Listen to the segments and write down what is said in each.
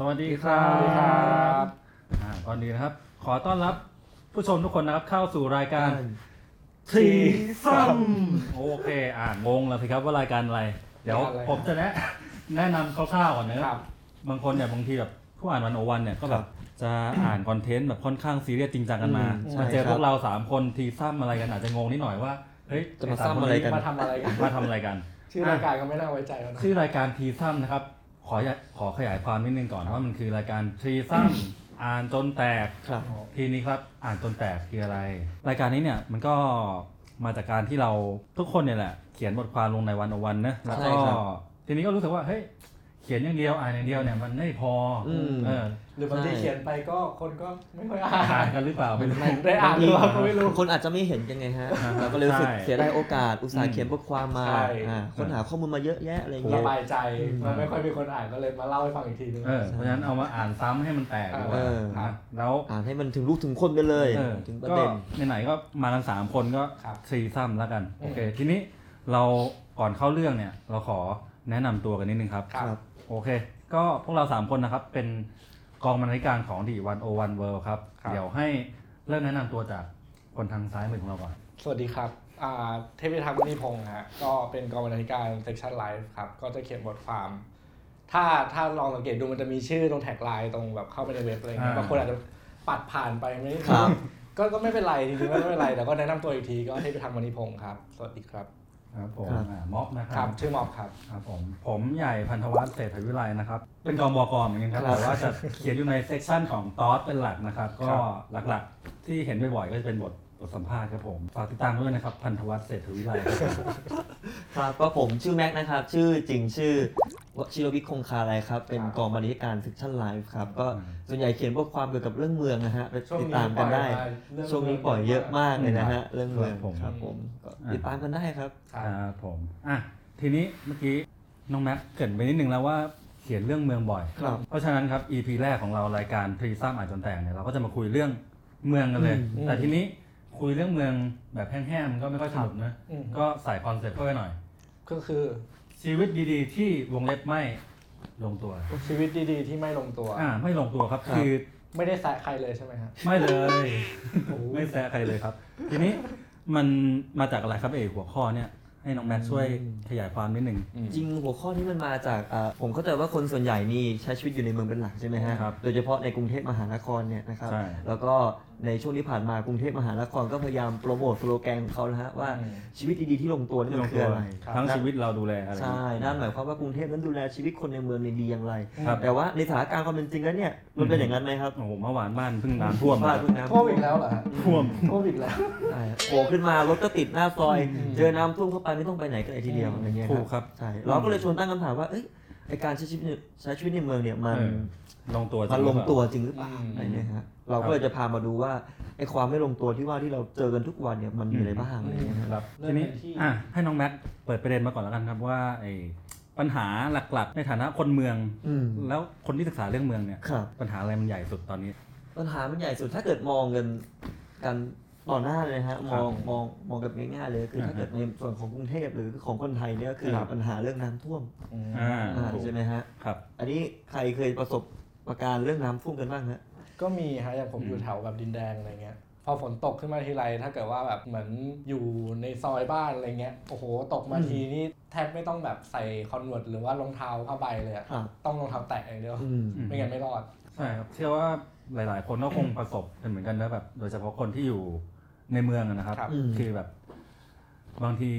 สวัสดีครับสวัสดีครับอ่าก่อนอื่นนะครับ ขอต้อนรับผู้ชมทุกคนนะครับเข้าสู่รายการทีซัมโอเคอ่างงแล้วสิครับว่ารายการอะไร เดี๋ยวรายการอะไร ผมจะแนะแนะนำคร่าวๆก่อนเนครัอะบบางคนเนี่ยบางทีแบบผู้อ่านวันโอวันเนี่ยก็แบบจะอ่านคอนเทนต์แบบค่อนข้างซีเรียสจริงจังกันมาอืมใช่มาเจอครับพวกเราสามคนทีซ้ำอะไรกันอาจจะงงนิดหน่อยว่าเฮ้ยจะมาสคนซ้ำอะไรกัน มาทำอะไรกัน มาทำอะไรกัน ชื่อรายการก็ไม่น่าไว้ใจแล้วนะ ชื่อรายการทีซัมนะครับ ขออย่าขอขยายความนิดนึงก่อนว่ามันคือรายการทีซัมอ่านจนแตกครับ ทีนี้ครับอ่านจนแตกคืออะไร รายการนี้เนี่ยมันก็มาจากการที่เราทุกคนเนี่ยแหละ เขียนบทความลงในวันอวันนะแล้วใช่ก็ครับทีนี้ก็รู้สึกว่าเฮ้ยเขียนอย่างเดียวอ่านอย่างเดียวเนี่ยมันไม่พออมเออหรือบางทีใช่เขียนไปก็คนก็ไม่ค่อยอ่าอ่านนกันหรือเปล่าไม่รู้ได้อ่านหรือเปล่าก็ไม่รู้คนอาจจะไม่เห็นกันไงฮะเราก็เลยรู้สึกใช่เสียดายโอกาสอุตส่าอืห์มเขียนบทความมาใช่อ่าค้นหาข้อมูลมาเยอะแยะอะไรอย่างระเงี้ยบายใจมันไม่ค่อยมีคนอ่านก็เลยมาเล่าให้ฟังอีกทีนึงเออเพราะฉะนั้นเอามาอ่านซ้ำให้มันแตกดีกว่าเออนะแล้วอ่านให้มันถึงลูกถึงคนไปเลยเออถึงประก็เด็นไหนๆก็มากันสามคนก็ครับซีซ้ำแล้วกันอืมโอเคทีนี้เราก่อนเข้าเรื่องเนี่ยเราขอ แนะนำตัวกันนิดนึงครับ ครับ โอเค ก็พวกเราสามคนนะครับ เป็นกองบรรณาธิการของ The One O One World ครับ ครับ เดี๋ยวให้เริ่มแนะนำตัวจากคนทางซ้ายมือของเราก่อน สวัสดีครับอ่าเทพิทักษ์มณีพงศ์ฮะ ก็เป็นกองบรรณาธิการเซ c ชันไลฟ์ครับ ก็จะเขียนบทความ ถ้าถ้าลองสังเกตดูมันจะมีชื่อตรง tagline ตรงแบบเข้าไปในเว็บอะไรเงี้ยอ่า บางคนอาจจะปัดผ่านไปไม่ได้ครับก็ก็ไม่เป็นไรจริงๆก็ไม่เป็นไรแต่ก็แนะนำตัวอีกทีก็เทพิทักษ์มณีพงศ์ครับ สวัสดีครับ ครับผมครับ อ่าม็อบนะคครัรับบชื่อมอบครับ ครับผมผมใหญ่พันธวัฒน์เศรษฐวิไลนะครับเป็นกองบกเหมือนกันครับครับแต่ว่าจะเขียนอยู่ใน section ของ Thoughts เป็นหลักนะครับ ก็ครับ หลักๆ ที่เห็นบ่อยๆก็จะเป็นบทบทสัมภาษณ์ครับผมฝากติดตามด้วยนะครับพันธวัฒน์เศรษฐวิไลครับผมครับก็ผมชื่อแม็กนะครับ ชื่อจริงชื่อ วชิรวิทย์คงคาไรครับ เป็นครับกองบรรณาธิการ section Life ครับ ก็อืมส่วนใหญ่เขียนบทความเกี่ยวกับเรื่องเมืองนะฮะไปช่วงติดนี้ตามกันได้ปล่อยมาเรื่องช่วงนี้ปล่อยเยอะมากเลยนะฮะ เรื่องเมืองครับผมครับผมก็ติดตามกันได้ครับครับครับผมอะทีนี้เมื่อกี้น้องแม็กเกรินไปนิดนึงแล้วว่าเขียนเรื่องเมืองบ่อยครับเพราะฉะนั้นครับ EP แรกของเรารายการ Threesome อ่านจนแตกเนี่ยเราก็จะมาคุยเรื่องเมืองกันเลยอืมแต่ทีนี้คุยเรื่องเมืองแบบแห้งๆมันก็ไม่ค่อยสนุกนะอืมก็ใส่ concept เข้าไปหน่อย ก็คือ ชีวิตดีๆ ที่วงเล็บไม่ลงตัว ชีวิตดีๆ ที่ไม่ลงตัว อ่า ไม่ลงตัวครับครับคือไม่ได้แซะใครเลยใช่ไหมฮะไม่เลยโอ้โหไม่แซะใครเลยครับ ทีนี้มันมาจากอะไรครับเอกหัวข้อเนี่ยให้น้องแม็กช่วยขยายความนิดนึงจริงหัวข้อที่มันมาจากอ่าผมเข้าใจว่าคนส่วนใหญ่นี่ใช้ชีวิตอยู่ในเมืองเป็นหลักใช่ไหมฮะ ครับโดยเฉพาะในกรุงเทพมหานครเนี่ยนะครับ ใช่ แล้วก็ ในช่วงที่ผ่านมากรุงเทพมหานครก็พยายามโปรโมทสโลแกนของเขานะฮะว่าอืมชีวิตดีๆที่ลงตัวนี่ที่ลมังนคืตัอวอะไรครับทั้งชีวิตเราดูแลอะไรใช่นั่นหมายความว่ากรุงเทพนั้นดูแลชีวิตคนในเมืองในดีอย่างไรครับแต่ว่าในสถานการณ์ความเป็นจริงแล้วเนี่ยมันเป็นอย่างนั้นไหมครับโอ้โหเมื่อวานบ้านเพิ่งน้ำท่วมบ้านเพิ่งน้ำท่วมอีกแล้วเหรอฮะท่วมท่วมอีกแล้วใช่โผล่ขึ้นมารถก็ติดหน้าซอยอืมเจอน้ำท่วมเข้าไปไม่ต้องไปไหนกันเลยทีเดียวอะไรเงี้ยถูกครับใช่เราก็เลยชวนตั้งคำถามว่าเอ้ย ไอการใช้ชีวิตใช้ชีวิตในเมืองเนี่ยมันเออลงตัวจริมันหลรืองเปา ตัวจริงหรือเปล่าอืมอะไรเนี่ยฮะเราก็เลยจะพามาดูว่าไอ้ความไม่ลงตัวที่ว่าที่เราเจอกันทุกวันเนี่ยมันมีอะไรบ้างอะไรเนี่ยฮะ ครับเริ่ทีมนี้กันที่อะให้น้องแม็กเปิดประเด็นมาก่อนแล้วกันครับว่าไอ้ปัญหาหลักๆ ในฐานะคนเมือง อืม แล้วคนที่ศึกษาเรื่องเมืองเนี่ย ครับ ปัญหาอะไรมันใหญ่สุดตอนนี้ ปัญหามันใหญ่สุดถ้าเกิดมองกันกัน ต่อหน้าเลยฮะมองมองมองกันง่ายๆเลยคือถ้าอ่าฮะเกิดในส่วนของกรุงเทพหรือของคนไทยเนี่ยก็คือครับปัญหาเรื่องน้ำท่วมอืมอ่าอ่าใช่ไหมฮะครับ อันนี้ใครเคยประสบประการเรื่องน้ำท่วมกันบ้างฮะก็มีฮะอย่างผมอืมอยู่แถวแบบดินแดงอะไรเงี้ยพอฝนตกขึ้นมาทีไรถ้าเกิดว่าแบบเหมือนอยู่ในซอยบ้านอะไรเงี้ยโอ้โหตกมาอืมทีนี่แทบไม่ต้องแบบใส่ Converse หรือว่ารองเท้าผ้าใบเลยอะครับต้องรองเท้าแตะอย่างเดียวอืมอืมไม่งั้นไม่รอดใช่ครับเชื่อว่าหลาย ๆ คนก็คงประสบกันเหมือนกันนะแบบ โดยเฉพาะคนที่อยู่ ในเมืองอะนะครับ ครับอืม คือแบบ บางที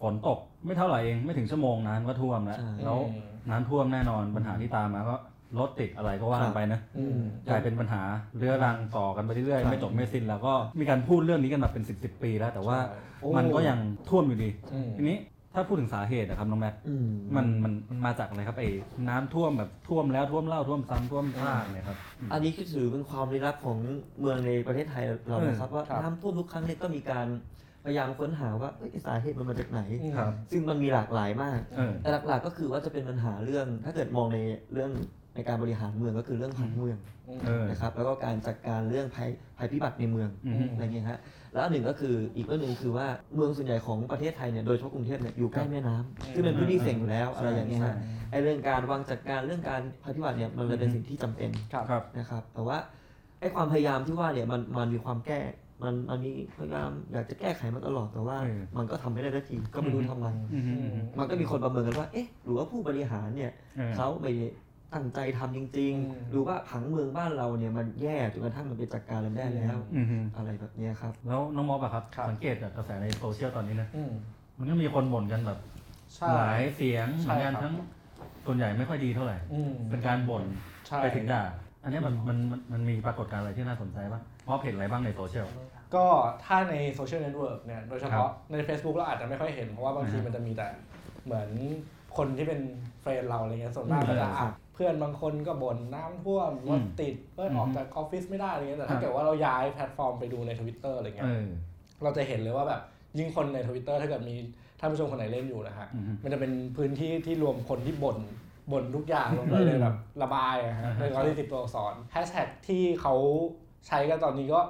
ฝนตกไม่เท่าไหร่เอง ไม่ถึงชั่วโมงน้ำก็ท่วมแล้วใช่ แล้วอืม น้ำท่วมแน่นอนปัญหาที่ตามมาก็รถติดอะไรก็ว่ากันไปนะ อืม กลายเป็นปัญหาเรื้อรังต่อกันไปเรื่อยครัๆบไม่จบไม่สิ้นแล้วก็มีการพูดเรื่องนี้กันมาเป็นสิบสิบปีแล้ว แต่ว่าใช่โอ้มันก็ยังท่วมอยู่ดี อืม ทีนี้ ถ้าพูดถึงสาเหตุนะครับน้องแม็กอืมมันมันมันมาจากอะไรครับไอ้น้ำท่วมแบบท่วมแล้วท่วมเล่าท่วมซ้ำท่วมซากเนี่ยครับ อันนี้คือถือเป็นความลี้ลับของเมืองในประเทศไทยเรานะครับว่าครับ น้ำท่วมทุกครั้งเนี่ยก็มีการพยายามค้นหาว่าเอ้ยสาเหตุมันมาจากไหนอืมครับ ซึ่งมันมีหลากหลายมาก เออ แต่หลักๆก็คือว่าจะเป็นปัญหาเรื่อง ถ้าเกิดมองในเรื่องในในการบริหารเมืองก็คือเรื่องผังเมืองเออ นะครับแล้วก็การจัดการเรื่องภัยภัยพิบัติในเมืองอืม อะไรเงี้ยฮะ แล้วอันหนึ่งก็คืออีกเรื่องหนึ่งคือว่าเมืองส่วนใหญ่ของประเทศไทยเนี่ยโดยเฉพาะกรุงเทพเนี่ยอยู่ใกล้แม่น้ำซึ่งเป็นพื้นที่เสี่ยงอยู่แล้วอะไรอย่างเงี้ยฮะไอเรื่องการวางจัดการเรื่องการภัยพิบัติเนี่ยมันเลยเป็นสิ่งที่จำเป็น ครับ ครับ นะครับแต่ว่าไอ้ความพยายามที่ว่าเนี่ยมันมันมีความแก้ มันมันมีพยายามอยากจะแก้ไขมาตลอดแต่ว่าเออมันก็ทำไม่ได้สักทีก็ไม่รู้ทำไมอืมอืม มันก็มีคนประเมินกันว่าเอ๊ะหรือว่าผู้บริหารเนี่ยเออ เขาไม่ได้ ตั้งใจทำจริงอืมๆหรือว่าผังเมืองบ้านเราเนี่ยมันแย่จนกระทั่งมันไปจัดการมันได้แล้วอืมอืมอะไรแบบเนี้ยครับ แล้วน้องมอบอะครับครับ สังเกตจากกระแสในโซเชียลตอนนี้นะอืมมันก็มีคนบ่นกันแบบใช่หลายเสียงใช่มือนกันครับทั้งส่วนใหญ่ไม่ค่อยดีเท่าไหร่อืมเป็นการบ่นใช่ไปถึงด่า อันเนี้ยมันมันมันมันมีปรากฏการณ์อะไรที่น่าสนใจบ้างมอบเห็นอะไรบ้างในโซเชียลก็ถ้าใน social network เนี่ยโดยเฉพาะใน Facebook เราอาจจะไม่ค่อยเห็นเพราะว่าบางทีอ่าฮะมันจะมีแต่เหมือนคนที่เป็น friend เราอะไรเงี้ยส่วนมากอืมก็จะครัอะบเพื่อนบางคนก็บ่นน้ำท่วมรถอืมติดเพื่อนออกอืมจากออฟฟิศไม่ได้อะไรเงี้ยแต่ครัถ้าบเกิดว่าเราย้ายแพลตฟอร์มไปดูในทวิตเตอร์อะไรเงี้ยเออเราจะเห็นเลยว่าแบบยิ่งคนในทวิตเตอร์ถ้าเกิดมีท่านผู้ชมคนไหนเล่นอยู่นะฮะอืมมันจะเป็นพื้นที่ที่รวมคนที่บ่นบ่นทุกอย่างลงไปเลยแบบระบายอะฮะอ่าฮะในร้อยสิบตัวอักษรแฮชแท็กที่เขาใช้กันตอนนี้ก็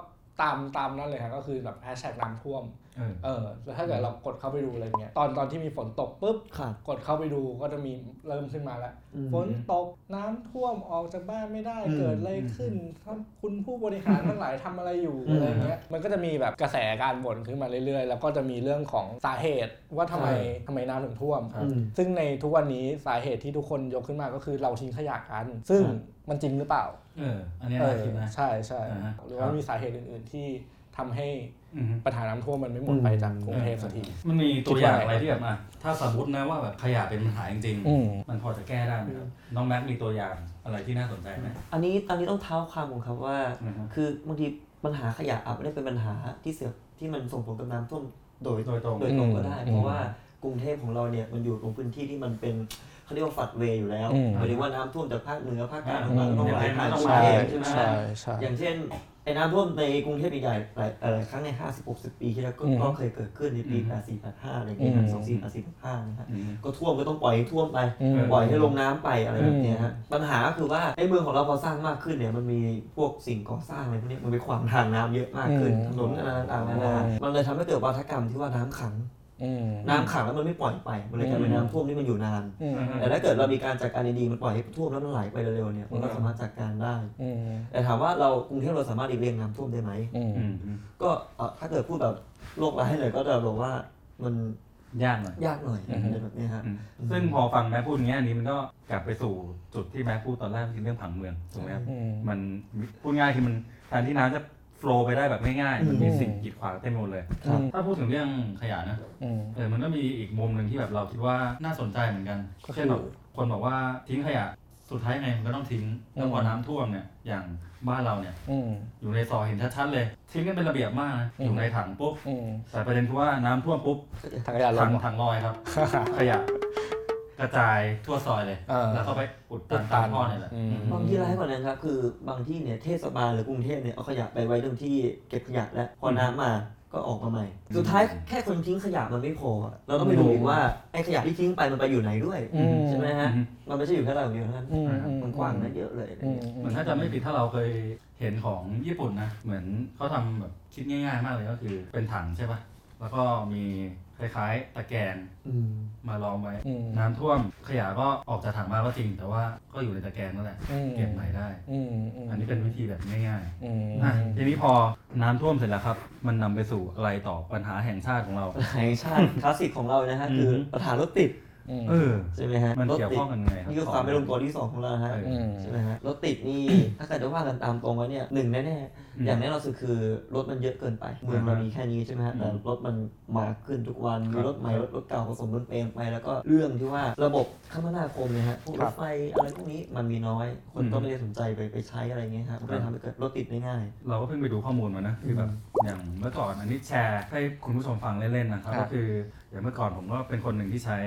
ตามตามนั่นเลยฮะก็คือแบบแฮชแท็กน้ำท่วม เออเออแล้วถ้าเกิดเรากดเข้าไปดูอะไรเงี้ยตอนตอนที่มีฝนตกปุ๊บครับกดเข้าไปดูก็จะมีเริ่มขึ้นมาแล้วอืมฝนตกน้ำท่วมออกจากบ้านไม่ได้อืมเกิดอะไรขึ้นท่านคุณผู้บริหารทั้งหลายทำอะไรอยู่อืมอะไรเงี้ยมันก็จะมีแบบกระแสการบ่นขึ้นมาเรื่อยๆ แล้วก็จะมีเรื่องของสาเหตุว่าทำไมใช่ทำไมน้ำถึงท่วมครับอืมซึ่งในทุกวันนี้สาเหตุที่ทุกคนยกขึ้นมาก็คือเราทิ้งขยะกัน ซึ่งครับมันจริงหรือเปล่า เออ อันเนี้ยเอน่าอคิดนะใช่ใช่อ่าฮะหรือว่ามีสาเหตุอื่น ๆที่ ทำให้อืมปัญหาน้ำท่วมมันไม่หมดไปจากกรุงเทพสักที มันมีตัวอย่างอะไรที่แบบอะถ้าสมมตินะว่าแบบขยะเป็นปัญหาจริงอืมๆมันพอจะแก้ได้ไหมครับน้องแม็กมีตัวอย่างอะไรที่น่าสนใจไหมอันนี้อันนี้ต้องเท้าความของครับว่าอือฮึคือบางทีปัญหาขยะอาจไม่ได้เป็นปัญหาที่เสือกที่มันส่งผลกับน้ำท่วมโดยโดยตรงโดยตรงก็ได้อืมเพราะว่ากรุงเทพของเราเนี่ยมันอยู่ตรงพื้นที่ที่มันเป็นเขาเรียกว่าฝัดเวย์อยู่แล้วอืมหมายถึงว่าน้ำท่วมจากภาคเหนือภาคกลางอืมมันต้องไหลผ่านกรุงใช่เทพใช่ไหมใช่ใช่อย่างเช่นไอ้ น้ำท่วมในกรุงเทพใหญ่ๆหลายหลายครั้งใน50 60ปีที่แล้วก็อืมก็เคยเกิดขึ้นในปีอืม84 85อะไรอย่างเงี้ยอืม สองสี่84 85นะฮะอืม ก็ท่วมก็ต้องปล่อยให้ท่วมไป อืม ปล่อยให้ลงน้ำไปอะไรแบบเนี้ยอืมฮะปัญหาก็คือว่าไอ้เมืองของเราพอสร้างมากขึ้นเนี่ยมันมีพวกสิ่งก่อสร้างอะไรพวกเนี้ยมันไปขวางทางน้ำเยอะมากขึ้นอืมถนนอะไรต่างๆนานาอืมมันเลยทำให้เกิดวัฏกรรมที่ว่าน้ำขังอืม น้ำขังแล้วมันไม่ปล่อยไป มันเลยกลายเป็นน้ำท่วมที่มันอยู่นานอืมแต่ถ้าเกิดเรามีการจัดการดีๆมันปล่อยให้ท่วมแล้วมันไหลไปเร็วๆเนี่ย มันก็อืมสามารถจัดการได้อืมแต่ถามว่าเรากรุงเทพเราสามารถหลีกเลี่ยงน้ำท่วมได้ไหมอืมอืมอืมก็เอ่อถ้าเกิดพูดแบบโลกร้ายหน่อยก็จะบอกว่ามันยากหน่อย ยากหน่อยอืมอะไรแบบเนี้ยฮะอืมซึ่งพอฟังแม็กพูดอย่างเงี้ยอันนี้มันก็กลับไปสู่จุดที่แม็กพูดตอนแรกคือเรื่องผังเมืองถูกไหมครับอืมมันพูดง่ายคือมันแทนที่น้ำจะ โฟล์ไปได้แบบง่ายๆ มันมีอืมสิ่งกีดขวางเต็มไปหมดเลย ครับ ถ้าพูดถึงเรื่องขยะนะอืม เออมันก็มีอีกมุมหนึ่งที่แบบเราคิดว่าน่าสนใจเหมือนกัน ก็คือ เช่นแบบคนบอกว่าทิ้งขยะสุดท้ายไงมันก็ต้องทิ้ง แล้วพออืมน้ำท่วมเนี่ย อย่างบ้านเราเนี่ย อืม อยู่ในซอยเห็นชัดๆเลย ทิ้งกันเป็นระเบียบมากนะ อืม อยู่ในถังปุ๊บ อืมแต่ประเด็นคือว่าน้ำท่วมปุ๊บถังขยะลถังงถังลอยครับ ขยะ กระจายทั่วซอยเลย เออ แล้วก็ไปอุดตันอุดตัตานมท่อเนี่ยแหละอืมอืม บางที่ร้ายกว่านั้นครับคือบางที่เนี่ยเทศบาลหรือกรุงเทพเนี่ยเอาขยะไปไว้ตรงที่เก็บขยะแล้วพอน้ำมาก็ออกมาใหม่ สุดท้ายแค่คนทิ้งขยะมันไม่พออะเราต้องไปดูอีกว่าไอ้ขยะที่ทิ้งไปมันไปอยู่ไหนด้วยอืม ใช่ไหมฮะอืม มันไม่ใช่อยู่แค่เราอย่างเดียวนะอืมอืมันกว้างนะเยอะเลยอะไรอืมเงี้ยเหมือนถ้าจะไม่ผิดถ้าเราเคยเห็นของญี่ปุ่นนะ เหมือนเขาทำแบบคิดง่ายๆมากเลยก็คือเป็นถังใช่ปะแล้วก็มี คล้ายๆตะแกรงอืม มารองไว้ อืม น้ำท่วมขยะก็ออกจากถังมาก็จริง แต่ว่าก็อยู่ในตะแกรงนั่นแหละอืม เก็บใหม่ได้ อืมอืมอันนี้เป็นวิธีแบบง่ายอืมๆอะทีนี้พอน้ำท่วมเสร็จแล้วครับ มันนำไปสู่อะไรต่อปัญหาแห่งชาติของเรา แห่งชาติคลาสสิกของเรานะฮะอืมคือปัญหารถติดอืมเออ ใช่ไหมฮะมันรถเกี่ยวติดข้องกันไงครับนี่คือความไม่ลงตัวที่สองของเรานะฮะเอออืมใช่ไหมฮะรถติดนี่ ถ้าเกิดจะว่ากันตามตรงแล้วเนี่ยหนึ่งแน่อืมๆ อย่างแน่นอนสุดคือรถมันเยอะเกินไปเมืองเรามีแค่นี้ใช่ไหมฮะอืมแต่รถมันมาขึ้นทุกวันคมีรับรถใหม่รถรถเก่าผสมปนเปไปแล้วก็เรื่องที่ว่าระบบคมนาคมเนี่ยฮะพวกครรัถบไฟอะไรพวกนี้มันมีน้อย คนอืมก็ไม่ได้สนใจไปไปใช้อะไรเงี้ยฮะมันก็เลยทำให้เกิดรถติดได้ง่าย เราก็เพิ่งไปดูข้อมูลมานะคือแบบอย่างเมื่อก่อนอันนี้แชร์ให้คุณผู้ชมฟังเล่นๆนะครับครับก็คืออย่างเมื่อก่อนผมก็เป็นคนหนึ่งที่ใช้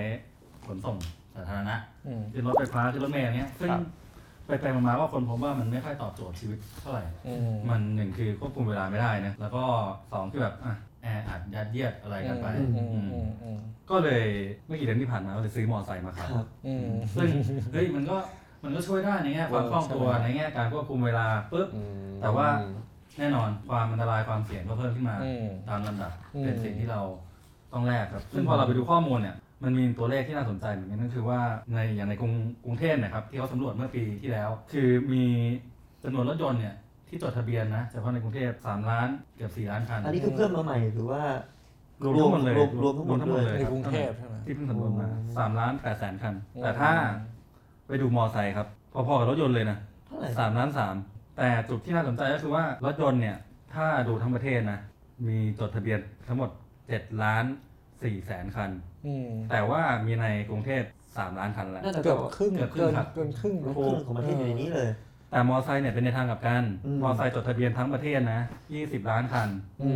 ขนส่งสาธารณะอืมขึ้นรถไฟฟ้าขึ้นรถเมล์อย่างเงี้ยซึ่งครับ ไปไปๆมาๆว่าคนพบว่ามันไม่ค่อยตอบโจทย์ชีวิตเท่าไหร่ อืม มันหนึ่งคือควบคุมเวลาไม่ได้นะ แล้วก็สองคือแบบอะแออัดยัดเยียดอะไรกันไปอืมอือืมมอืมอืมก็เลยเมื่อกี่เดือนที่ผ่านมาก็เลยซื้อมอเตอร์ไซค์มาขับ ครับ อืม ซึ่งเฮ้ยมันก็มันก็ช่วยได้ในแง่ความคล่องตัวใช่ไหม ในแง่การควบคุมเวลาปุ๊บอืมแต่ว่า แน่นอนความอันตรายความเสี่ยงก็เพิ่มขึ้นมา อืม ตามลำดับอืม เป็นสิ่งที่เราต้องแลกครับ ซึ่งพอเราไปดูข้อมูลเนี่ย มันมีตัวเลขที่น่าสนใจเหมือนกันก็คือว่าในอย่างในกรุงกรุงเทพเนะครับที่เขาสำรวจเมื่อปีที่แล้ว คือมีจำนวนรถยนต์เนี่ยที่จดทะเบียนนะเฉพาะในกรุงเทพ3ล้านเกือบ4ล้านคันอันนี้คือเพิ่มมาใหม่หรือว่ารวมทั้งหมดเลยรวมรวมทั้งหมดเลยในกรุงเทพใช่ไหมที่เพิ่งสำรวจมาโอ้สามล้านแปดแสนคัน แต่ถ้าไปดูมอไซค์ครับพอๆกับรถยนต์เลยนะเท่าไหร่สามล้านสามแต่จุดที่น่าสนใจก็คือว่ารถยนต์เนี่ย ถ้าดูทั้งประเทศนะ มีจดทะเบียนทั้งหมดเจ็ดล้าน สี่แสนคัน อืมแต่ว่ามีในกรุงเทพสามล้านคันแล้ว น่าจะเกืเกืออบบครึ่งเกือบครึ่เกิงนครับ เกินครึ่งครึ่งของประเทศอยู่ในนี้เลย แต่มอไซค์เนี่ยเป็นในทางกลับกันอืม มอไซค์จดทะเบียนทั้งประเทศนะยี่สิบล้านคัน อื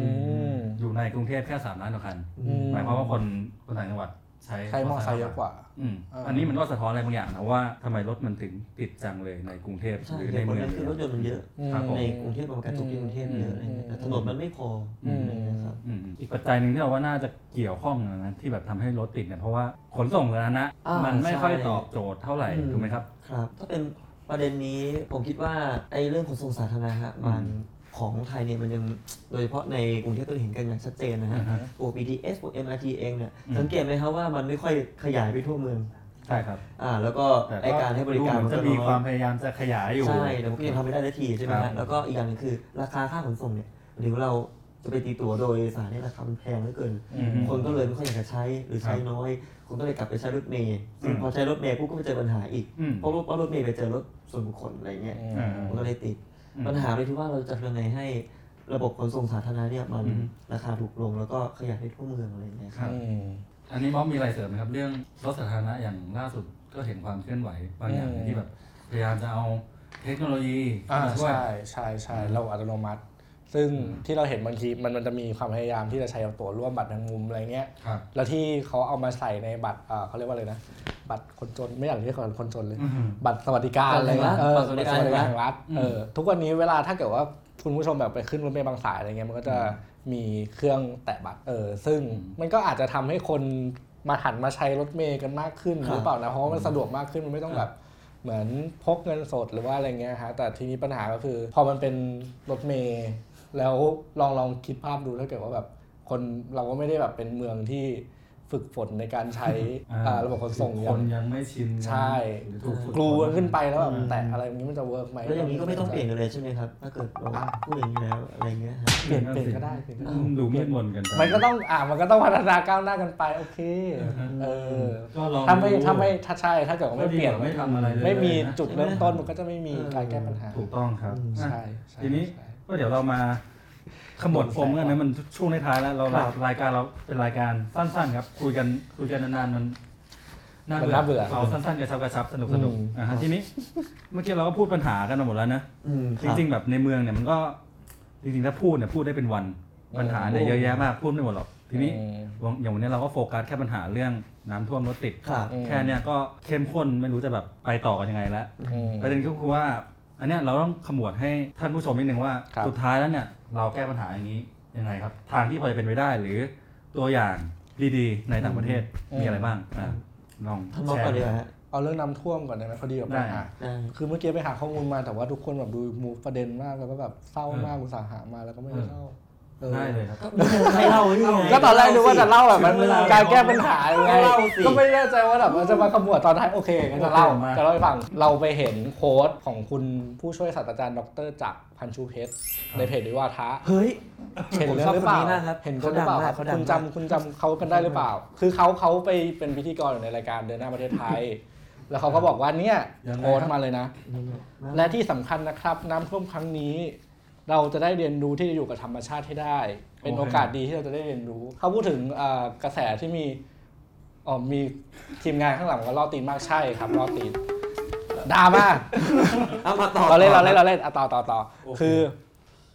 ม อยู่ในกรุงเทพแค่สามล้านกว่าคัน อืม หมายความว่าคนคนต่างจังหวัด ใช้ใช้มอไซค์เยอะกว่าอืมอ่าอันนี้มันก็สะท้อนอะไรบางอย่างนะว่าทำไมรถมันถึงติดจังเลยในกรุงเทพใช่หรือเหในตุผลเมืองนั้นคือรถยนต์มันเยอะครับผมในกรุงเทพมันกระจุกที่กรุงเทพเยอะอะไรเงี้ยแต่ถนนมันไม่พออืมอะไรเงี้ยครับอืมอีกปัจจัยหนึ่งที่เราว่าน่าจะเกี่ยวข้องนะที่แบบทำให้รถติดเนี่ยเพราะว่าขนส่งสาธารณะอ่ามัมันไม่ค่อยใช่ตอบโจทย์เท่าไหร่อืมถูกไหมครับครับ ถ้าเป็นประเด็นนี้ผมคิดว่าไอ้เรื่องขนส่งสาธารณะฮะมัน ของไทยเนี่ยมันยังโดยเฉพาะในกรุงเทพเราเห็นกันอย่างชัดเจนนะฮะอือฮะพวก BTS พวก MRT เองเนี่ยอืมสังเกตไหมครับว่ามันไม่ค่อยขยายไปทั่วเมืองใช่ครับอ่าแล้วก็แต่ไอการให้บริการดูเหมัมันนก็จะมีน้อยความพยายามจะขยายอยู่ใช่แต่มันก็ยังทำไม่ได้ทันทีใช่ไหมครัฮะบแล้วก็อีกอย่างหนึงคือราคาค่าขนส่งเนี่ยหรือว่าเราจะไปตีตั๋วโดยสารเนี่ยราคามันแพงเหลือเกินอืมคนก็เลยไม่ค่อยอยากจะใช้หรือใช้ครับน้อย คนก็เลยกลับไปใช้รถเมล์ซึ่งอืมพอใช้รถเมล์ปุ๊บก็ไปเจอปัญหาอีกอืมเพราะรถเพราะรถเมล์ไปเจอรถส่วนบุคคลอะไรเงี้ยอืมอ่ามันก็เลยติดอืม ปัญหาเลยที่ว่าเราจะทำยังไงให้ระบบขนส่งสาธารณะเนี่ยมันอืมราคาถูกลงแล้วก็ขยายไปทั่วเมืองอะไรเงี้ยครับอืมอันนี้ม็อบมีอะไรเสริมไหมครับ เรื่องรถสาธารณะอย่างล่าสุดก็เห็นความเคลื่อนไหวบางอย่างอืมที่แบบพยายามจะเอาเทคโนโลยีอ่ามาช่วย ใช่ใช่ใช่เราอัตโนมัติ ซึ่งอืมที่เราเห็นบางทีมันมันจะมีความพยายามที่จะใช้ตัวร่วมบัตรแมงมุมอะไรเงี้ย ครับ แล้วที่เขาเอามาใส่ในบัตรอ่าเขาเรียกว่าอะไรนะ บัตรคนจนไม่อยากเรียกว่าคนจนเลย อืมบัตรสวัสดิการบัตรอะไรแห่งรัเงี้ฐยเออบัตรสวัสดิการบัตรแห่งรัฐอืม เออทุกวันนี้เวลาถ้าเกิดว่าคุณผู้ชมแบบไปขึ้นรถเมล์บางสายอะไรเงี้ยมันก็จะมีเครื่องแตะบัตรเออซึ่งอืมมันก็อาจจะทำให้คนมาหันมาใช้รถเมล์กันมากขึ้นครับหรือเปล่านะเพราะว่ามันสะดวกมากขึ้นมันไม่ต้องแบบ เหมือนพกเงินสดหรือว่าอะไรเงี้ยฮะแต่ทีนี้ปัญหาก็คือ พอมันเป็นรถเมล์ แล้วลองลองคิดภาพดูถ้าเกิดว่าแบบคนเราก็ไม่ได้แบบเป็นเมืองที่ฝึกฝนในการใช้อ่าอ่าระบบขนส่งคอย่างนยังไม่ชินใช่หรือถูกฝึกลูกันขึ้นไปแล้วแบบอืมแตะอะไรอย่างนี้มันจะเวิร์กไหมแล้วอย่างนี้ก็ไม่ต้องเปลี่ยนกันเลยใช่ไหมครับ ถ้าเกิดเราพูดอย่างนี้แล้วอะไรเงี้ยฮะเปลี่ยนเปลี่ยนก็ได้เปลี่ยนก็ได้ อืมดูมืดมนกันไปมันก็ต้องอ่ามันก็ต้องพัฒนาก้าวหน้ากันไป โอเค เออก็ลองถ้าไม่ดูถ้าไม่ถ้าใช่ถ้าเกิดว่าก็ไม่ดีเปลี่ยน กว่าไม่ทำอะไรเลยไม่มีนะจุดเริ่มต้นมันก็จะไม่มีการแก้ปัญหาถูกต้องครับอืมอะใช่ใช่ทีนี้ ใช่ ก็เดี๋ยวเรามาขมวดปมกันนะมันช่วงในท้ายแล้วเราครับรายการเราเป็นรายการสั้นๆ ครับ คุยกันคุยกันนานๆมันมันน่าเบื่อเอาสั้นๆกระชับกระชับสนุกสนุกอืม อะฮะทีนี้ เมื่อกี้เราก็พูดปัญหากันมาหมดแล้วนะ อืมคจรับริงๆแบบในเมืองเนี่ยมันก็จริงๆถ้าพูดเนี่ยพูดได้เป็นวันปัญหาเนี่ยเยอะแยะมากพูดไม่หมดหรอกทีนี้อืมอย่างวันนี้เราก็โฟกัสแค่ปัญหาเรื่องน้ำท่วมรถติด ครับ อืม แค่เนี้ยก็เข้มข้นไม่รู้จะแบบไปต่อกันยังไงแล้วอืม ประเด็นก็คือว่า อันเนี้ยเราต้องขมวดให้ท่านผู้ชมนิดนึงว่า ครับ สุดท้ายแล้วเนี่ยเราแก้ปัญหาอย่างนี้ยังไงครับ ทางที่พอจะเป็นไปได้หรือตัวอย่างดีๆ ในต่างประเทศมีอะไรบ้างอะลองทำมาแชก่อนร์ดีกว่าฮะเอาเรื่องน้ำท่วมก่อนได้ไหมพอดีกับได้ปัญหา ได้คือเมื่อกี้ไปหาข้อมูลมาแต่ว่าทุกคนแบบดูมูฟประเด็นมากแล้วก็แบบเศร้าเออมากอุตส่าห์หามาแล้วก็ไม่ได้เล่าเออ ได้เลยครับให้เล่าไว้นี่ไงก็ตอนแรกนึกว่าจะเล่าแบบมันถึงเวลาการแก้ปัญหายังไงเล่าสิก็ไม่แน่ใจว่าแบบมันจะมาขมวดตอนท้ายโอเคงั้นจะเล่าโอเคมาจะเล่าให้ฟังเราไปเห็นโค้ดของคุณผู้ช่วยศาสตราจารย์ดรจักรพันชูเพชรในเพจวิวาทะเฮ้ยเห็นผมเรื่ชออบงหรือเปล่าคนนี้มากครับเห็นเขาคนหรือเปล่าดังมากเขาดังคุณมากจำคุณจำเขากันได้หรือเปล่า คือเขาเขาไปเป็นพิธีกรอยู่ในรายการเดินหน้าประเทศไทย แล้วเขาก็บอกว่าเนี่ยยังไงโค้ดมาเลยนะ และที่สำคัญนะครับน้ำท่วมครั้งนี้ เราจะได้เรียนรู้ที่จะอยู่กับธรรมชาติให้ได้ เป็นโอเคโอกาสดีที่เราจะได้เรียนรู้ เขาพูดถึงเอ่อกระแสที่มีอ๋อมีทีมงานข้างหลังก็ล่อตีนมากใช่ครับล่อตีนดราม่าเอามาต่อเราเล่นเราเล่นเราเล่นอะต่อต่อต่อคือ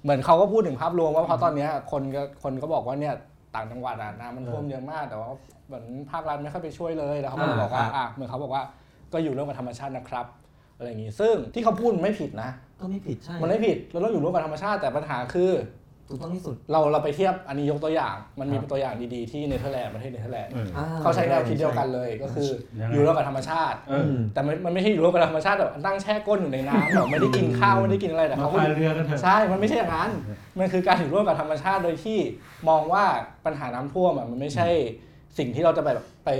เหมือนเขาก็พูดถึงภาพรวมว่าเพราะตอนเนี้ยคนก็คนก็บอกว่าเนี่ยต่างจังหวัดอะน้ำมันท่วมเยอะมากแต่ว่าเหมือนภาครัฐไม่ค่อยไปช่วยเลยแล้วเขาก็เลยบอกว่าอะเหมือนเขาบอกว่าก็อยู่ร่วมกับธรรมชาตินะครับ อะไรอย่างงี้ซึ่งที่เขาพูดมันไม่ผิดนะ ก็ไม่ผิดใช่มันไม่ผิดเราต้องอยู่ร่วมกับธรรมชาติแต่ปัญหาคือ ถูกต้องที่สุด เราเราไปเทียบอันนี้ยกตัวอย่าง มันมีครับตัวอย่างดีๆที่เนเธอร์แลนด์ประเทศเนเธอร์แลนด์เอออ่เขาใช้แนวคิดเดียวกันเลยก็คือยังไง อยู่ร่วมกับธรรมชาติ เออแต่มันมันไม่ใช่อยู่ร่วมกับธรรมชาติแบบนั่งแช่ก้นอยู่ในน้ำแบบไม่ได้กินข้าวไม่ได้กินอะไรแต่มาเขาก็พายเรือกันเถอะ ใช่ มันไม่ใช่อย่างนั้น มันคือการอยู่ร่วมกับธรรมชาติโดยที่มองว่าปัญหาน้ำท่วมอะมันไม่ใช่สิ่งที่เราจะไปแบบไป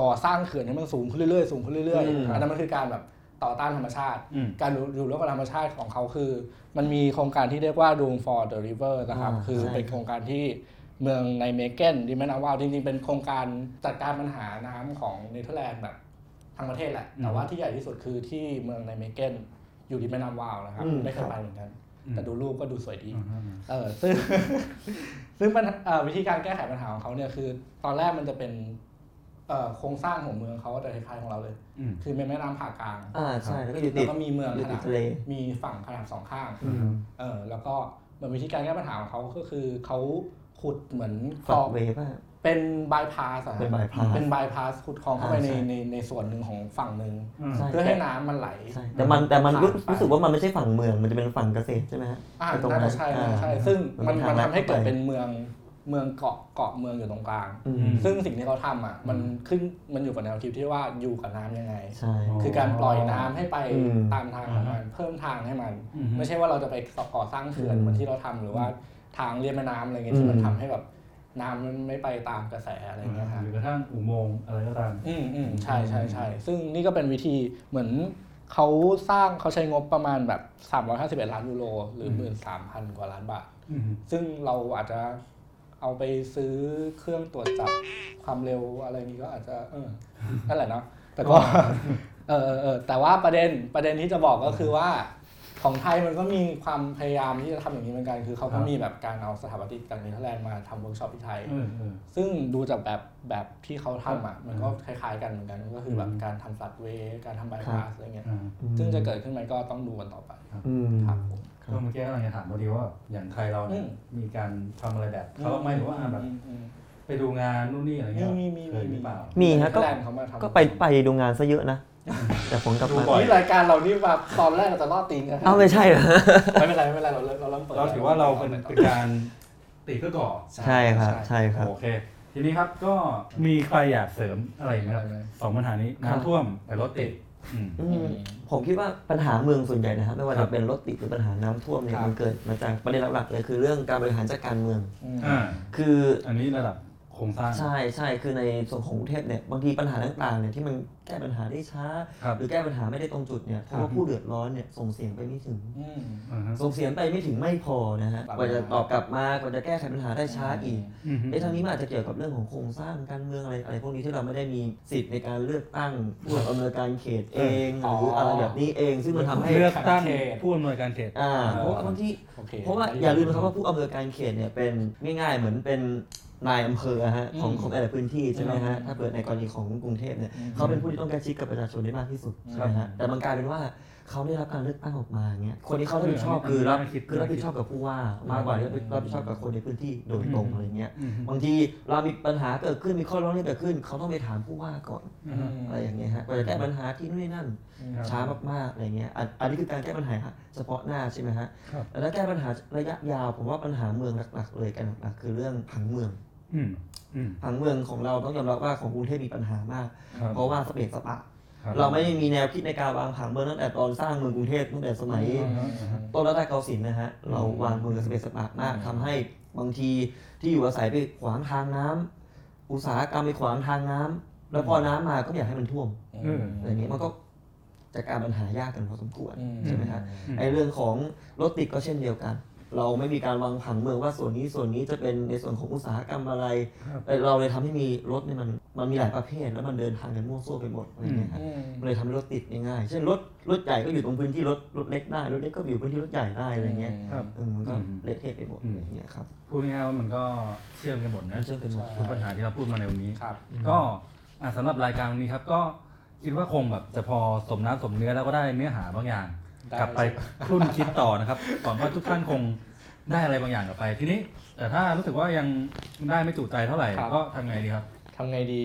ก่อสร้างเขื่อนให้มันสูงขึ้นเรื่อยๆสูงขึ้นเรื่อยอืม ๆอันนั้นมันคือการแบบ ต่อต้านธรรมชาติอืมการอยู่อยู่ร่วมกับธรรมชาติของเขาคือ มันมีโครงการที่เรียกว่า Room for the River นะครับอ่าคือใช่เป็นโครงการที่เมืองไนเมเกนที่แม่น้ำวาลจริงๆ เป็นโครงการจัดการปัญหาน้ำของเนเธอร์แลนด์แบบทั้งประเทศแหละอืมแต่ว่าที่ใหญ่ที่สุดคือที่เมืองไนเมเกนอยู่ที่แม่น้ำวาลนะครับอืมไม่เคยไปเหมือนกัน แต่ดูรูปก็ดูสวยดีอืมอืมเออซึ่งซึ่งปัญหาเอ่อวิธีการแก้ไขปัญหาของเขาเนี่ยคือ ตอนแรกมันจะเป็นเอ่อ โครงสร้างของเมืองเขาแต่คล้ายๆของเราเลยอืมคือเป็นแม่น้ำผ่ากลางอ่าใช่แล้วก็อยู่แล้ติดวก็มีเมืองอยู่ขตินาดดทะเลมีฝั่งขนาดสองข้างอืมเออแล้วก็เหมือนวิธีการแก้ปัญหาของเขาก็คือเขาขุดเหมือนคลฝัอกงเวฟอะเป็นบายพาสอะเป็น bypass เป็นบายพาสขุดคลองเข้าไปอ่าในใช่ในในส่วนหนึ่งของฝั่งหนึ่งอืมใช่เพื่อให้น้ำมันไหลใช่แต่มันแต่มันรู้ผ่านไปรู้สึกว่ามันไม่ใช่ฝั่งเมืองมันจะเป็นฝั่งเกษตรใช่ไหมฮะอ่าไอ้ตรงน่านั้จะนใช่อ่าน่าจะใช่ซึ่งมันมันมันเป็นทางทำให้เกิดลัดเข้าไปเป็นเมือง เมืองเกาะเกาะเมืองอยู่ตรงกลางอืมซึ่งสิ่งที่เขาทำอะมันขึ้นมันอยู่กับแนวคิดที่ว่าอยู่กับน้ำยังไงใช่อ๋อคือการปล่อยน้ำให้ไปอืมตามทางของมันเพิ่มทางให้มันอืมไม่ใช่ว่าเราจะไปก่อสร้างเขื่อนอืมเหมือนที่เราทำหรือว่าทางเลียบแม่น้ำอะไรเงี้ยที่มันอืมทำให้แบบน้ำมันไม่ไปตามกระแสอะไรเงี้ยฮะหรือกระทั่งอุโมงค์อะไรก็ตามอืมอืมใช่ใช่ใช่ซึ่งนี่ก็เป็นวิธีเหมือนเขาสร้างเขาใช้งบประมาณแบบ 351 ล้านยูโรหรืออืม13,000 กว่าล้านบาทอืมซึ่งเราอาจจะ เอาไปซื้อเครื่องตรวจจับความเร็วอะไรนี้ก็อาจจะ เออนั่นแหละเนาะแต่ก็ เออเออเออแต่ว่าประเด็นประเด็นที่จะบอกก็คือว่าของไทยมันก็มีความพยายามที่จะทำอย่างนี้เหมือนกัน คือเขาก็มีแบบการเอาสถาปนิกจากเนเธอร์แลนด์มาทำเวิร์กช็อปที่ไทยเออเออซึ่งดูจากแบบแบบที่เขาทำอะมันก็คล้ายๆกันเหมือนกัน ก็คือแบบการทำสัตว์เวย์การทำบายพาสอะไรเงี้ยอ่าซึ่งจะเกิดขึ้นไหมก็ต้องดูกันต่อไปอืมครับผม ก็เมื่อกี้กำลังจะถามพอดีว่าอย่างไทยเราเนี่ยอืมมีการทำอะไรแบบเขาบ้างไหมหรือว่าแบบอืมอืมไปดูงานนู่นนี่อะไรเงี้ยมีมีมีเคยหรือเปล่ามีฮะก็เนเธอร์แลนด์เขามาทำก็ไปไปดูงานซะเยอะนะแต่ผลกลับดูมาบ่อยนี่รายการเรานี่แบบตอนแรกเราจะล่อตีนกันเอ้าไม่ใช่เหรอไม่เป็นไรไม่เป็นไรเราเริ่มเราเริ่มเปิดเราถือว่าเราเป็นเป็นการตีเพื่อก่อใช่ครับใช่ครับโอเคทีนี้ครับก็มีใครอยากเสริมอะไรไหมครับสองปัญหานี้ครับน้ำท่วมกับรถติด อืมอือืมมผมคิดว่าปัญหาเมืองส่วนใหญ่นะครับไม่ว่าครัจะบเป็นรถติดหรือปัญหาน้ำท่วมเนี่ยครับ มันเกิดมาจากประเด็นหลักๆเลยคือเรื่องการบริหารจัดการเมืองอืมอ่าคืออันนี้ระดับ โครงสร้าง ใช่ใช่คือในส่วนของกรุงเทพเนี่ยบางทีปัญหาต่างๆเนี่ยที่มันแก้ปัญหาได้ช้า ครับหรือแก้ปัญหาไม่ได้ตรงจุดเนี่ยเพราะว่าผู้เดือดร้อนเนี่ยส่งเสียงไปไม่ถึง อืม อ่าฮะส่งเสียงไปไม่ถึงไม่พอนะฮะครับกว่าจะตอบกลับมากว่าจะแก้ไขปัญหาได้ช้าอีกอืม ไอ้ทางนี้มันอาจจะเกี่ยวกับเรื่องของโครงสร้างการเมืองอะไรอะไรพวกนี้ที่เราไม่ได้มีสิทธิ์ในการเลือกตั้งผู้อำนวยการเขตเองหรืออะไรแบบนี้เอง ซึ่งมันทำให้เลือกตั้งเขต ผู้อำนวยการเขต อ่าเพราะว่าบางที โอเคเพราะว่าอย่าลืมนะครับว่าผู้อำนวยการเขตเนี่ยเป็นง่ายๆเหมือนเป็น นายอำเภอฮะของอืมของแต่ละพื้นที่ใช่ไหมฮะอืมถ้าเปิดในกรณีของกรุงเทพเนี่ยอืมเขาเป็นผู้ที่ต้องใกล้ชิดกับประชาชนได้มากที่สุดใช่ไหมฮะแต่มันกลายเป็นว่า เขาได้รับการเลือกตั้งออกมาอย่างเงี้ยคนที่เขารับผิดชอบคือรับน่าคิดคือรับผิดชอบกับผู้ว่ามากกว่าที่รับผิดชอบกับคนในพื้นที่โดยตรงอืมอะไรเงี้ยอืมบางทีเรามีปัญหาเกิดขึ้นมีข้อร้องเรียนเกิดขึ้น เขาต้องไปถามผู้ว่าก่อนอืมอะไรอย่างเงี้ยฮะกว่าจะแก้ปัญหาที่นู่นนี่นั่นครับช้ามากๆอะไรเงี้ยอันอันนี้คือการแก้ปัญหาเฉพาะหน้าใช่ไหมฮะครับแต่ถ้าแก้ปัญหาระยะยาวผมว่าปัญหาเมืองหลักๆเลยกันหลักๆคือเรื่องผังเมืองอืมอืมผังเมืองของเราต้องยอมรับว่าของกรุงเทพมีปัญหามากครับเพราะว่าสเปกสปะ คบเราไม่ได้มีแนวคิดในการวางผังเมืองตั้งแต่ตอนสร้างเมืองกรุงเทพตั้งแต่สมัยอ่าฮะอ่าฮะต้นรัตนโกสินทร์นะฮะเราวางเมืองสเปกสปะมากทำให้บางทีที่อยู่อาศัยไปขวางทางน้ำอุตสาหกรรมไปขวางทางน้ำแล้วพอน้ำมาก็ไม่อยากให้มันท่วมเอออะไรอย่างนี้มันก็จัดการปัญหายากกันพอสมควรอืมใช่ไหมฮะอืมไอเรื่องของรถติดก็เช่นเดียวกัน เราไม่มีการวางผังเมืองว่าส่วนนี้ส่วนนี้จะเป็นในส่วนของอุตสาหกรรมอะไรครับเอ่อเราเลยทำให้มีรถเนี่ยมันมันมีหลายประเภท แล้วมันเดินทางกันมั่วซั่วไปหมดอะไรอย่างเงี้ยฮะอืมมันเลยทำให้รถติดง่ายๆเช่นรถรถใหญ่ก็อยู่ตรงพื้นที่รถรถเล็กได้รถเล็กก็อยู่พื้นที่รถใหญ่ได้อะไรเงี้ยครับเออมันก็อืมเละเทะไปหมดอะไรอย่างเงี้ยครับพูดง่ายๆว่ามันก็เชื่อมกันหมดนะเชื่อมกันหมดทุกปัญหาที่เราพูดมาในวันนี้ครับก็อะสำหรับรายการวันนี้ครับก็คิดว่าคงแบบจะพอสมน้ำสมเนื้อแล้วก็ได้เนื้อหาบางอย่างได้กลับไปครุ่นคิดต่อนะครับก่อนว่าทุกท่านคง ได้อะไรบางอย่างกลับไป ทีนี้ แต่ถ้ารู้สึกว่ายังได้ไม่จุใจเท่าไหร่ครับ ก็ทำไงดีครับ ทำไงดี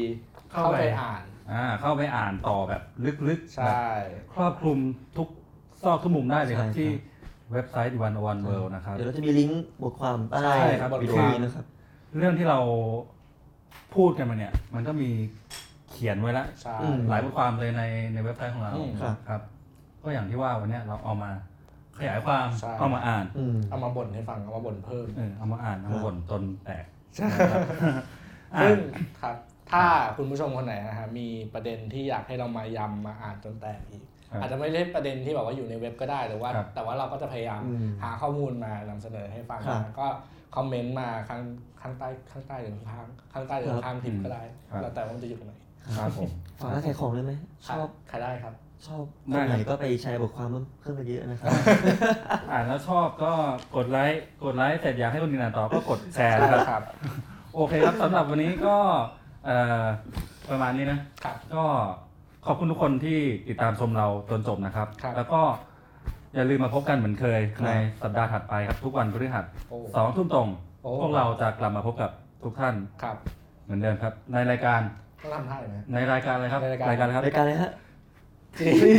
เข้าเข้าไป ไปอ่าน อ่าเข้าไปอ่านต่อแบบลึกๆใช่แบบครอบคลุมทุกซอกทุกมุมได้เลยครับ ใช่ครับ ที่เว็บไซต์ One One World นะครับ เดี๋ยวเราจะมีลิงก์บทความใต้ใช่ครับ วิดีโอนี้นะครับ เรื่องที่เราพูดกันมาเนี่ย มันก็มีเขียนไว้แล้ว ใช่ อืม หลายบทความเลยในในเว็บไซต์ของเราอืม ครับ ครับ ก็อย่างที่ว่าวันเนี้ยเราเอามา ขยายความใช่ เอามาอ่านอืม เอามาบ่นให้ฟังเอามาบ่นเพิ่ม เออเอามาอ่านเอามาบ่นจนแตกใช่อ่าซึ่งครับ ถ้าคุณผู้ชมคนไหนนะฮะมีประเด็นที่อยากให้เรามายำมาอ่านจนแตกอีก ครับ อาจจะไม่ใช่ประเด็นที่แบบว่าอยู่ในเว็บก็ได้หรือว่า ครับ แต่ว่าเราก็จะพยายามอืมหาข้อมูลมานำเสนอให้ฟังครับ นะก็คอมเมนต์มาข้างข้างใต้ข้างใต้หรือข้างข้างใต้หรือข้างคลิปก็ได้ ครับ แล้วแต่ว่ามันจะอยู่ตรงไหนครับผมฝากร้านขายของได้ไหมชอบ ใครได้ครับ ชอบได้ตรงไหนครับก็ไปแชร์บทความเพิ่มกันเยอะนะครับ อ่านแล้วชอบก็กดไลค์กดไลค์เสร็จอยากให้คนอื่นอ่านต่อก็กดแชร์ใช่นะครับครับ โอเคครับสำหรับวันนี้ก็เอ่อประมาณนี้นะครับก็ขอบคุณทุกคนที่ติดตามชมเราจนจบนะครับ ครับ แล้วก็อย่าลืมมาพบกันเหมือนเคยครับในสัปดาห์ถัดไปครับทุกวันพฤหัสโอ้ สองทุ่มตรง โอ้ พวกเราจะกลับมาพบกับทุกท่านครับเหมือนเดิมครับ ในรายการต้องทำท่าไหมในรายการอะไรครับในรายการ อะไรครับ รายการอะ ไรฮะ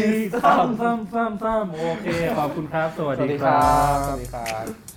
ซ้ำซ้ำซ้ำซ้ำโอเค ขอบคุณครับ สวัสสวัสดีดีคครัรับบสวัสดีครับ